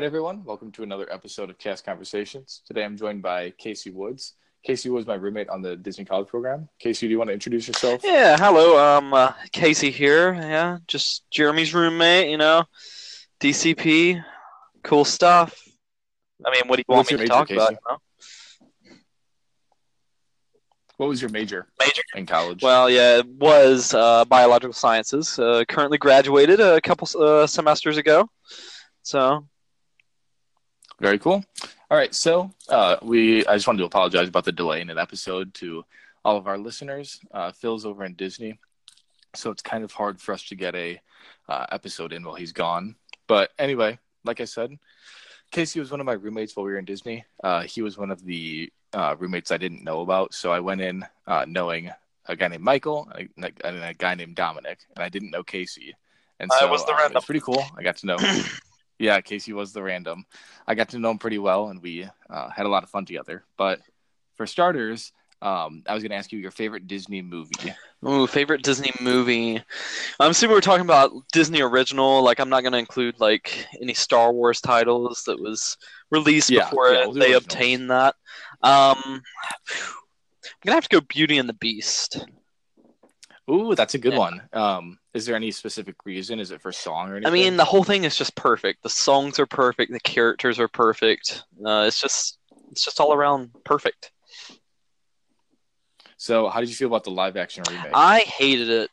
right, everyone. Welcome to another episode of Cast Conversations. Today I'm joined by Casey Woods. Casey was my roommate on the Disney College program. Casey, do you want to introduce yourself? Yeah, hello. Um, uh, Casey here. Yeah, just Jeremy's roommate. You know, DCP, cool stuff. I mean, what do you want me to major, talk about? You know? What was your major Major. in college? Well, yeah, it was uh, biological sciences. Uh, currently graduated a couple uh, semesters ago. So Very cool. All right, so uh, we I just wanted to apologize about the delay in an episode to all of our listeners. Uh, Phil's over in Disney, so it's kind of hard for us to get a uh, episode in while he's gone. But anyway, like I said, Casey was one of my roommates while we were in Disney. Uh, he was one of the uh, roommates I didn't know about, so I went in uh, knowing a guy named Michael and a, and a guy named Dominic, and I didn't know Casey. And I so was the random. It's pretty cool. I got to know. yeah, Casey was the random. I got to know him pretty well, and we uh, had a lot of fun together. But for starters, um, I was going to ask you your favorite Disney movie. Ooh, favorite Disney movie. I'm assuming we're talking about Disney original. Like, I'm not going to include like any Star Wars titles that was released Yeah, before yeah, they obtained that. Um, I'm gonna have to go Beauty and the Beast. Ooh, that's a good Yeah. one. Um, is there any specific reason? Is it for song or anything? I mean, the whole thing is just perfect. The songs are perfect. The characters are perfect. Uh, it's just, it's just all around perfect. so how did you feel about the live action remake? I hated it.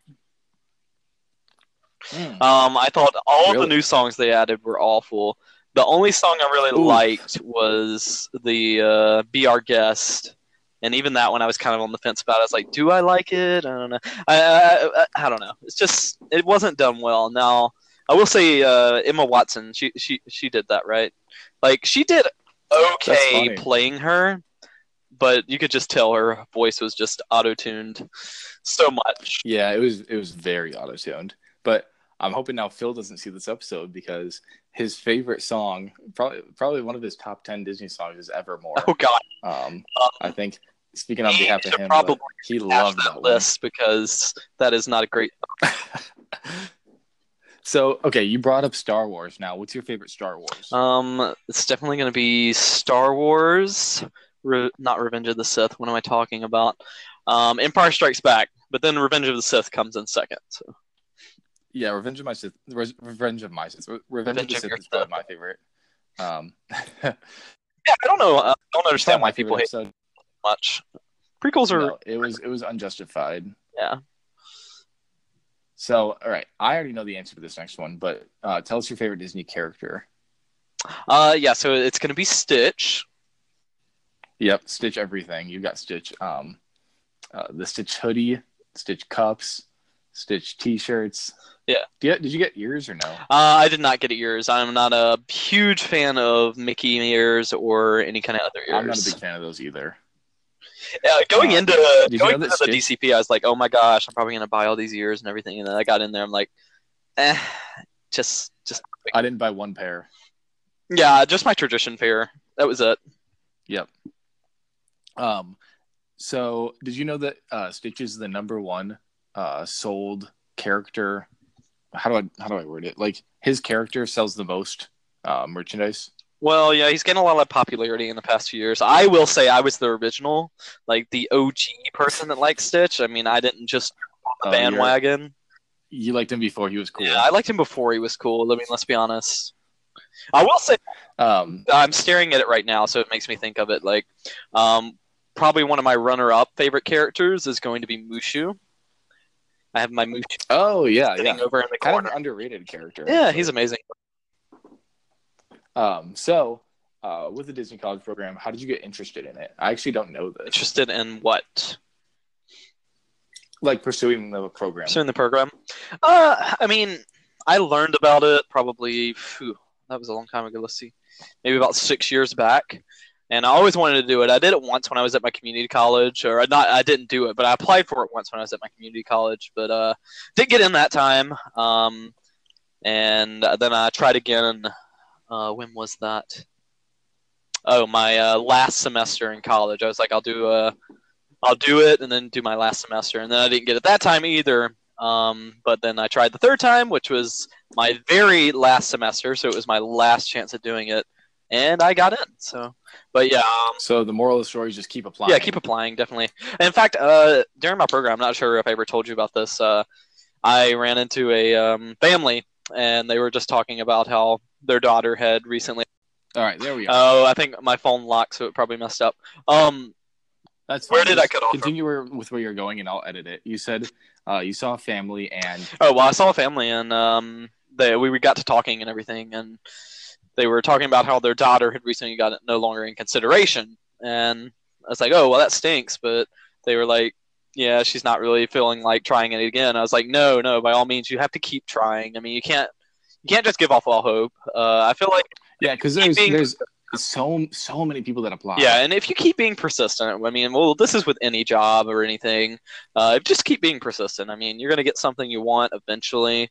Mm. Um, I thought all Really? the new songs they added were awful. The only song I really Ooh. liked was the uh, "Be Our Guest," and even that one I was kind of on the fence about. It. I was like, "Do I like it? I don't know. I, I, I, I don't know. It's just it wasn't done well." Now I will say uh, Emma Watson, she she she did that right. Like she did okay playing her, but you could just tell her voice was just auto tuned so much. Yeah, it was it was very auto tuned. But I'm hoping now Phil doesn't see this episode because his favorite song, probably probably one of his top ten Disney songs, is Evermore. Oh God. Um, Um, I think speaking on behalf of him, probably he loved that that one. list because that is not a great. so okay, you brought up Star Wars. Now, what's your favorite Star Wars? Um, it's definitely going to be Star Wars, Re- not Revenge of the Sith. What am I talking about? Um, Empire Strikes Back, but then Revenge of the Sith comes in second. So. Yeah, Revenge of my Sith. Re- Revenge of my Sith. Re- Revenge, Revenge of the Sith is probably my favorite. Um, Yeah, I don't know. I don't understand why people hate so much. Prequels are No, it was it was unjustified. yeah. So, all right, I already know the answer to this next one, but uh, tell us your favorite Disney character. Uh, yeah. So it's going to be Stitch. Yep, Stitch everything. You got Stitch, um, uh, the Stitch hoodie, Stitch cups, Stitch T-shirts. Yeah. Did you, did you get ears or no? Uh, I did not get ears. I'm not a huge fan of Mickey ears or any kind of other ears. I'm not a big fan of those either. Yeah, going Uh, into going into the DCP, I was like, oh my gosh, I'm probably gonna buy all these ears and everything. And then I got in there, I'm like, eh, just just I didn't buy one pair. yeah, just my tradition pair. That was it. Yep. Um, so did you know that uh, Stitch is the number one uh, sold character? How do I how do I word it? Like his character sells the most uh, merchandise. Well, yeah, he's getting a lot of popularity in the past few years. I will say I was the original, like the OG person that liked Stitch. I mean, I didn't just on the Oh, bandwagon. You liked him before he was cool. Yeah, I liked him before he was cool. I mean, let's be honest. I will say Um, I'm staring at it right now, so it makes me think of it. Like, um, probably one of my runner-up favorite characters is going to be Mushu. I have my Mushu oh yeah, yeah. over in the Kind of an underrated character. Yeah, actually. he's amazing. Um, so uh, with the Disney College program, how did you get interested in it? I actually don't know this. Interested in what? Like pursuing the program. In the program, uh, I mean, I learned about it probably. Phew, that was a long time ago. Let's see, maybe about six years back. And I always wanted to do it. I did it once when I was at my community college, or not. I didn't do it, but I applied for it once when I was at my community college, but uh, didn't get in that time. Um, and then I tried again. Uh, when was that? Oh, my uh, last semester in college. I was like, I'll do uh, I'll do it, and then do my last semester. And then I didn't get it that time either. Um, but then I tried the third time, which was my very last semester, so it was my last chance at doing it, and I got in. So, but yeah, um, So the moral of the story is just keep applying. yeah, keep applying definitely. And in fact, uh, during my program, I'm not sure if I ever told you about this. Uh, I ran into a um, family, and they were just talking about how their daughter had recently. All right, there we go. Oh, I think my phone locked, so it probably messed up. Um, That's where fine. did I Just cut off? Continue where, with where you're going, and I'll edit it. You said uh, you saw a family, and Oh well, I saw a family, and um, they we, we got to talking and everything, and they were talking about how their daughter had recently got it no longer in consideration, and I was like, oh well, that stinks, but they were like, yeah, she's not really feeling like trying it again. I was like, no, no, by all means, you have to keep trying. I mean, you can't you can't just give up all hope. Uh, I feel like yeah, because there's being- there's so so many people that apply. yeah, and if you keep being persistent, I mean, well, this is with any job or anything. Uh, just keep being persistent. I mean, you're gonna get something you want eventually.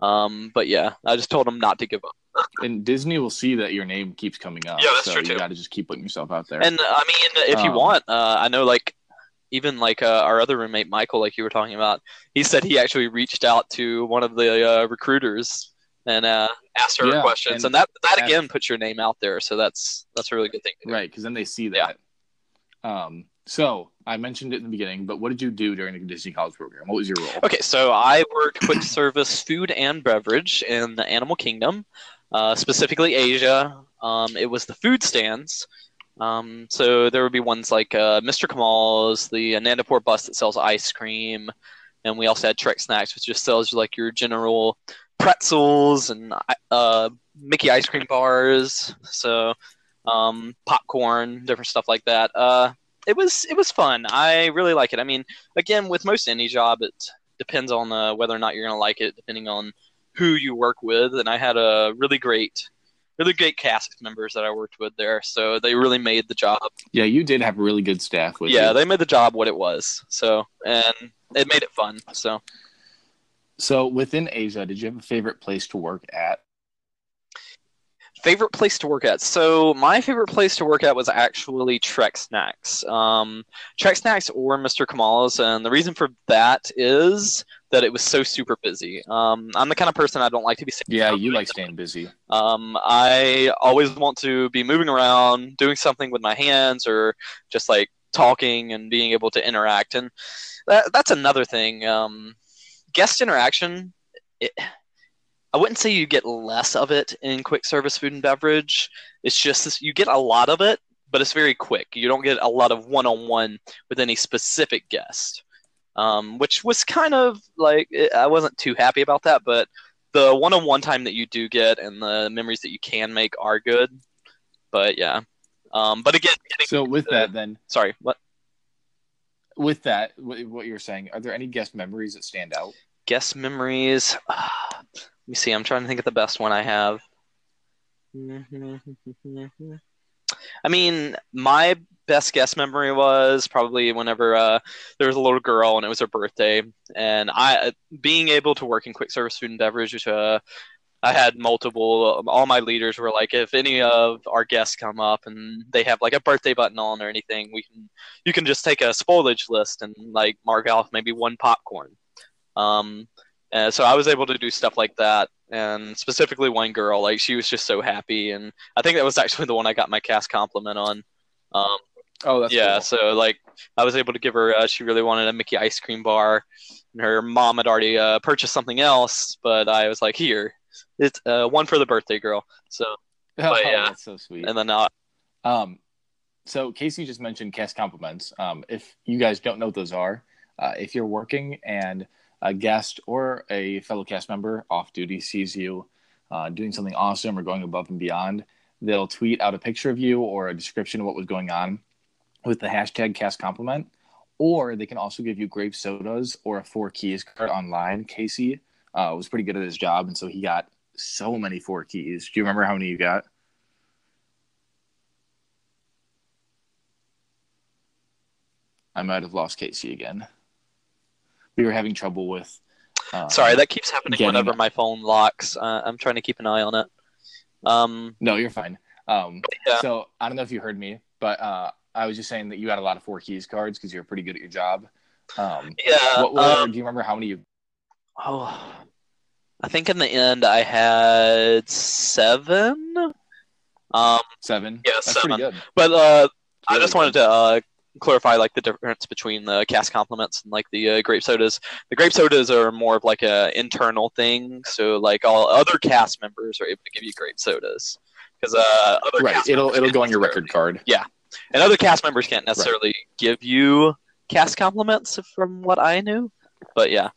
Um, but yeah, I just told them not to give up. And Disney will see that your name keeps coming up. Yeah, that's so true, you too. got to just keep putting yourself out there. And I mean, if you Um, want, uh, I know like even like uh, our other roommate Michael, like you were talking about, he said he actually reached out to one of the uh, recruiters and uh, asked her Yeah, questions, and and that that asked- again puts your name out there. So that's that's a really good thing. To do. right, because then they see Yeah. that. Um, so I mentioned it in the beginning, but what did you do during the Disney College program? What was your role? Okay, so I worked quick service food and beverage in the animal kingdom, uh, specifically Asia. Um, it was the food stands. Um, so there would be ones like uh, Mr. Kamal's, the Anandapur bus that sells ice cream, and we also had Trek Snacks, which just sells like your general pretzels and uh, Mickey ice cream bars. So um, popcorn, different stuff like that. Uh, it was it was fun. I really like it. I mean, again, with most any job, it depends on uh, whether or not you're going to like it, depending on who you work with. And I had a really great, really great cast members that I worked with there, so they really made the job. Yeah, you did have really good staff with yeah, you. they made the job what it was. So and it made it fun. So So within Asia, did you have a favorite place to work at? Favorite place to work at. So my favorite place to work at was actually Trek Snacks. Um, Trek Snacks or Mr. Kamala's, and the reason for that is that it was so super busy. Um, I'm the kind of person I don't like to be. sitting Yeah, you like staying busy. Um, I always want to be moving around, doing something with my hands, or just like talking and being able to interact. And that, that's another thing. Um, guest interaction. It, I wouldn't say you get less of it in quick service food and beverage. It's just this, you get a lot of it, but it's very quick. You don't get a lot of one on one with any specific guest, um, which was kind of like I wasn't too happy about that. But the one on one time that you do get and the memories that you can make are good. But yeah. Um, but again, getting, So with that, then, sorry, what with that, what you're saying, are there any guest memories that stand out? Guest memories? let me see. I'm trying to think of the best one I have. I mean, my best guest memory was probably whenever uh, there was a little girl and it was her birthday, and I being able to work in quick service food and beverage, which uh, I had multiple. All my leaders were like, if any of our guests come up and they have like a birthday button on or anything, we can you can just take a spoilage list and like mark off maybe one popcorn. Um, and so I was able to do stuff like that, and specifically one girl, like she was just so happy, and I think that was actually the one I got my cast compliment on. Um, Oh, that's yeah, cool. so like I was able to give her. Uh, she really wanted a Mickey ice cream bar, and her mom had already uh, purchased something else, but I was like, here, it's uh, one for the birthday girl. So Oh, but yeah. that's so sweet. and then uh, Um, so Casey just mentioned cast compliments. Um, if you guys don't know what those are, uh, if you're working and a guest or a fellow cast member off duty sees you uh, doing something awesome or going above and beyond, they'll tweet out a picture of you or a description of what was going on with the hashtag cast compliment. Or they can also give you grape sodas or a four keys card online. Casey uh, was pretty good at his job, and so he got so many four keys. Do you remember how many you got? I might have lost Casey again. We were having trouble with. Uh, sorry, that keeps happening whenever my phone locks. Uh, I'm trying to keep an eye on it. Um, No, you're fine. Um, Yeah. So I don't know if you heard me, but uh, I was just saying that you had a lot of four keys cards because you're pretty good at your job. Um, yeah. what, what, um, do you remember how many you? oh, I think in the end I had seven. Um, Seven. Yeah, That's seven. good. but uh, I Really just wanted to uh, clarify like the difference between the cast compliments and like the uh, grape sodas. The grape sodas are more of like a internal thing, so like all other cast members are able to give you grape sodas because uh, other Right. It'll it'll go on your record card. Yeah, and other cast members can't necessarily give you cast compliments from what I knew. But yeah,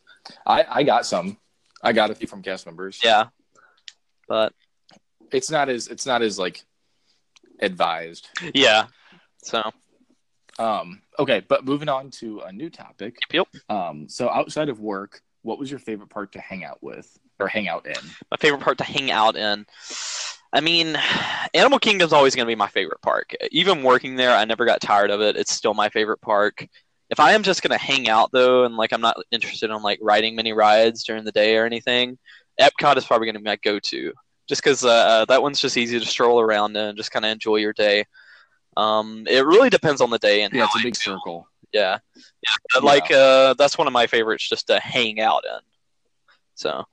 I I got some. I got a few from cast members. yeah, but It's not as it's not as like advised. yeah. So Um, okay, but moving on to a new topic. Yep. Um, so outside of work, what was your favorite part to hang out with or hang out in? my favorite part to hang out in. I mean, Animal Kingdom's always going to be my favorite park. Even working there, I never got tired of it. It's still my favorite park. If I am just going to hang out though, and like I'm not interested in like riding many rides during the day or anything, Epcot is probably going to be my go-to. Just because uh, that one's just easy to stroll around and just kind of enjoy your day. Um, it really depends on the day and Yeah, it's a big circle. Yeah, yeah. Like uh, that's one of my favorites just to hang out in. So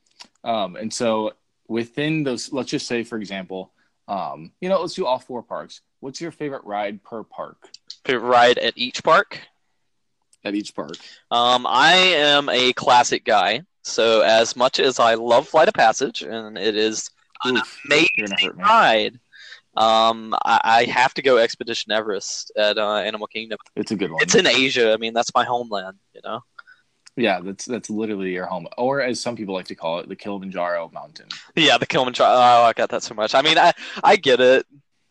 Um, and so within those, let's just say, for example, um, you know, let's do all four parks. What's your favorite ride per park favorite ride at each park. at each park? Um, I am a classic guy, so as much as I love Flight of Passage, and it is Oof, amazing hurt me. ride, um, I, I have to go Expedition Everest at uh, Animal Kingdom. It's a good one. It's in Asia. I mean, that's my homeland. You know. yeah, that's that's literally your home, or as some people like to call it, the Kilimanjaro Mountain. Yeah, the Kilimanjaro. Oh, I got that so much. I mean, I I get it.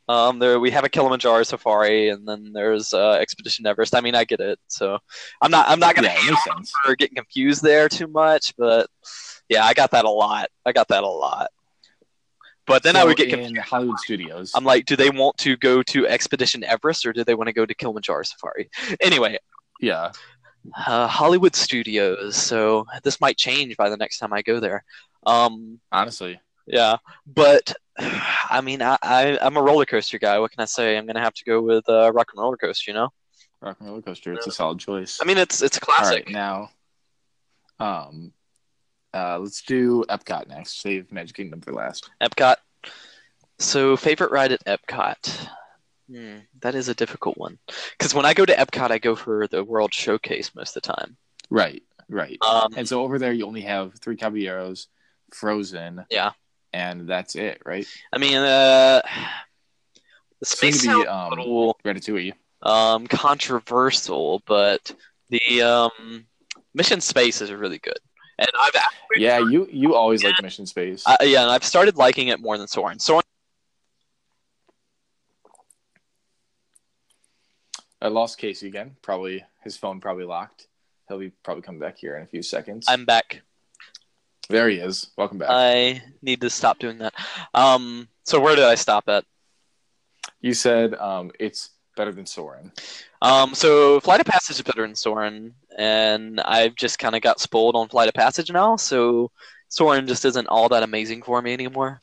Um, there we have a Kilimanjaro safari, and then there's uh, Expedition Everest. I mean, I get it. So I'm not I'm not gonna yeah, hate sense. for getting confused there too much, but yeah, I got that a lot. I got that a lot. But then I would get confused. Hollywood Studios. I'm like, do they want to go to Expedition Everest or do they want to go to Kilimanjaro Safari? Anyway, yeah, uh, Hollywood Studios. So this might change by the next time I go there. Um, honestly, yeah, but I mean, I, I I'm a roller coaster guy. What can I say? I'm gonna have to go with uh, Rock 'n' Roller Coaster. You know, Rock 'n' Roller Coaster. It's a solid choice. I mean, it's it's a classic. right, now, um, uh, let's do Epcot next. Save Magic Kingdom for last. Epcot. So, favorite ride at Epcot? Hmm, that is a difficult one. Because when I go to Epcot, I go for the World Showcase most of the time. Right, right. Um, And so over there, you only have three Caballeros, Frozen. Yeah. And that's it, right? I mean, uh, the Soon space to sounds be a um, little Ratatouille. um, controversial, but the um, Mission Space is really good. And I've Yeah, you you always like Mission Space. I, yeah, and I've started liking it more than Soarin'. Soarin', I lost Casey again. Probably his phone probably locked. He'll be probably coming back here in a few seconds. I'm back. there he is. Welcome back. I need to stop doing that. Um, so where did I stop at? you said um, it's better than Soarin'. Um, so Flight of Passage is better than Soarin', and I've just kind of got spoiled on Flight of Passage now. So Soarin' just isn't all that amazing for me anymore.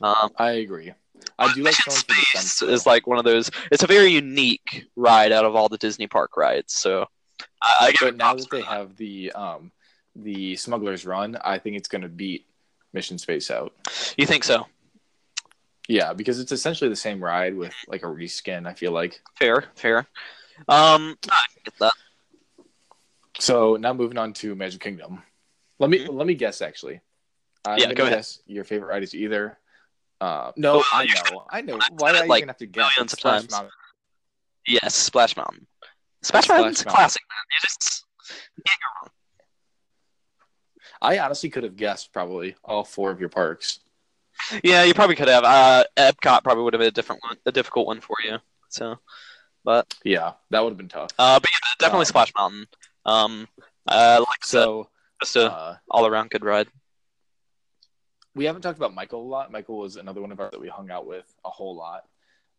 Um, I agree. I do like Mission Soarin' for the Space sense. is like one of those. It's a very unique ride out of all the Disney park rides. So I, I but now that they that. have the um, the Smuggler's Run, I think it's going to beat Mission Space out. you think so? Yeah, because it's essentially the same ride with like a reskin. I feel like. Fair, fair. Um, I get that. So now moving on to Magic Kingdom. Let me Mhm. let me guess. Actually, I'm Yeah, gonna go ahead. your favorite ride is either. Uh, no, Well, I know, I know. Why do I like, even have to guess? millions of Splash times. Mountain. Yes, Splash Mountain. Splash Splash Mountain's a Mountain. classic, man. You just you can't go wrong. I honestly could have guessed probably all four of your parks. Yeah, you probably could have. Uh, Epcot probably would have been a different one, a difficult one for you. So, but Yeah, that would have been tough. uh, but yeah, definitely Um, Splash Mountain. Um, uh, like So just a uh, all around good ride. we haven't talked about Michael a lot. Michael was another one of our that we hung out with a whole lot.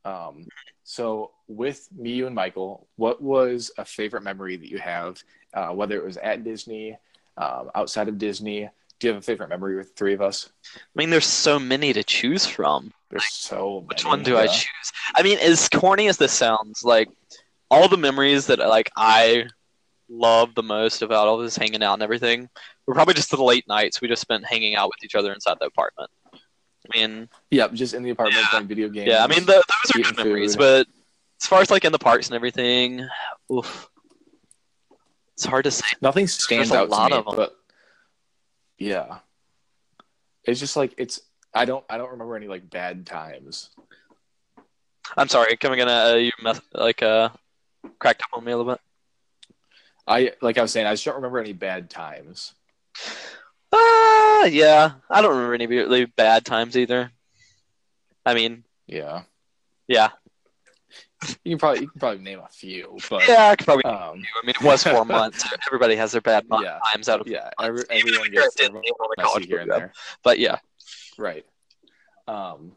Um, so with me, you and Michael, what was a favorite memory that you have, uh, whether it was at Disney, um, outside of Disney? Do you have a favorite memory with the three of us? I mean, there's so many to choose from. There's so Which one do I choose? I mean, as corny as this sounds, like all the memories that like I loved the most about all this hanging out and everything were probably just the late nights we just spent hanging out with each other inside the apartment. I mean, yeah, just in the apartment Yeah. playing video games. yeah, I mean, the, those are good memories. But as far as like in the parks and everything, oof, it's hard to say. nothing stands a out lot to me, of 'em. but yeah, it's just like it's. I don't. I don't remember any like bad times. I'm sorry, coming in, uh, you mess, like uh, cracked up on me a little bit. I like I was saying. I just don't remember any bad times. Uh, yeah, I don't remember any really bad times either. I mean, Yeah, yeah, you can probably you can probably name a few, but yeah, I could probably. um, I mean, it was four months. Everybody has their bad Yeah. times out of yeah, every, everyone gets at everyone Disney or a messy college here and there. But yeah, Right. Um,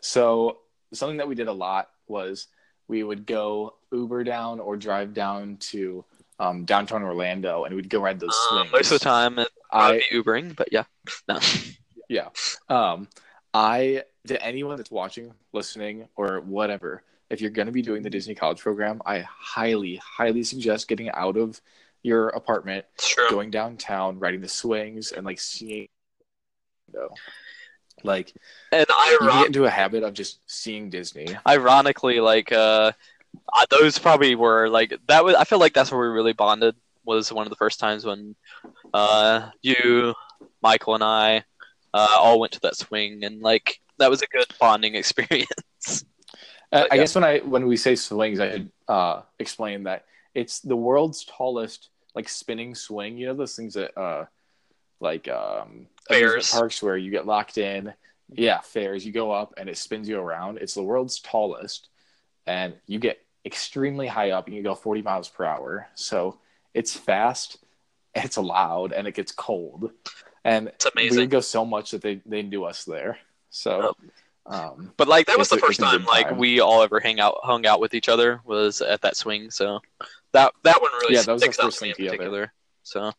so something that we did a lot was we would go Uber down or drive down to um, downtown Orlando, and we'd go ride those uh, swings. most of the time it would I be Ubering, but yeah, no. yeah. Um, I to anyone that's watching, listening, or whatever, if you're going to be doing the Disney College program, I highly, highly suggest getting out of your apartment, going downtown, riding the swings, and like seeing. Like And you can iron- get into a habit of just seeing Disney. ironically, like uh, uh, those probably were like that was. I feel like that's where we really bonded. Was one of the first times when uh, you, Michael, and I uh, all went to that swing, and like that was a good bonding experience. Uh, I yeah. guess when I when we say swings, I should uh, explain that it's the world's tallest like spinning swing. You know those things that uh, like um, Fairs. parks where you get locked in. Yeah, fairs. You go up and it spins you around. It's the world's tallest, and you get extremely high up. and You go forty miles per hour, so it's fast, it's loud, and it gets cold. And It's we amazing. would go so much that they they knew us there. So. Um, But like that was the first it's a time like we all ever hang out hung out with each other was at that swing. So that that one really Yeah, that was our sticks out first to me in together. particular. So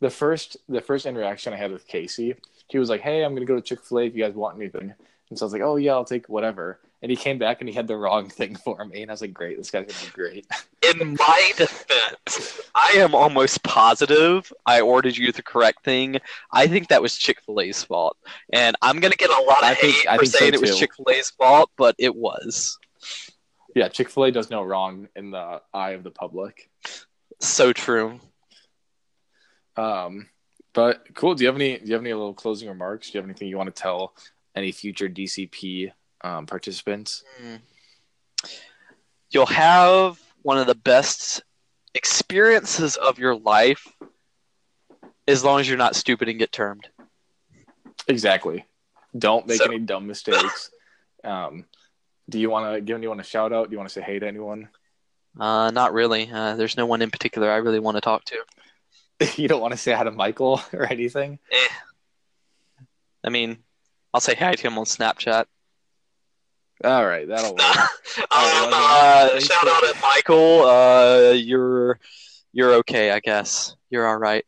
the first the first interaction I had with Casey, he was like, "Hey, I'm gonna go to Chick Fil A if you guys want anything." And so I was like, "Oh yeah, I'll take whatever." And he came back and he had the wrong thing for me, and I was like, "Great, this guy's gonna be great." in my defense, I am almost positive I ordered you the correct thing. I think that was Chick Fil A's fault, and I'm gonna get a lot of I think- hate I for think so, saying it was. Chick Fil A's fault, but it was yeah, Chick Fil A does no wrong in the eye of the public. so true. Um, but cool. Do you have any? Do you have any little closing remarks? Do you have anything you want to tell any future DCP um, participants? You'll have one of the best experiences of your life as long as you're not stupid and get termed. Exactly. Don't make So- any dumb mistakes. um, do you want to give anyone a shout out? Do you want to say hey to anyone? Uh, not really. Uh, there's no one in particular I really want to talk to. you don't want to say hi to Michael or anything? Eh. I mean, I'll say hi to him on Snapchat. All right, that'll work. um, uh, shout out to Michael. Uh, you're you're okay, I guess. You're all right.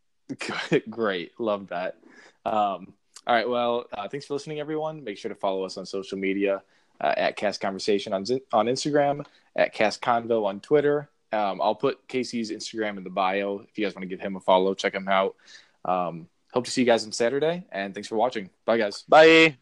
Great, love that. Um, all right, well, uh, thanks for listening, everyone. Make sure to follow us on social media uh, at Cast Conversation on on Instagram, at Cast Convo on Twitter. Um, I'll put Casey's Instagram in the bio if you guys want to give him a follow. Check him out. Um, hope to see you guys on Saturday, and thanks for watching. Bye, guys. Bye.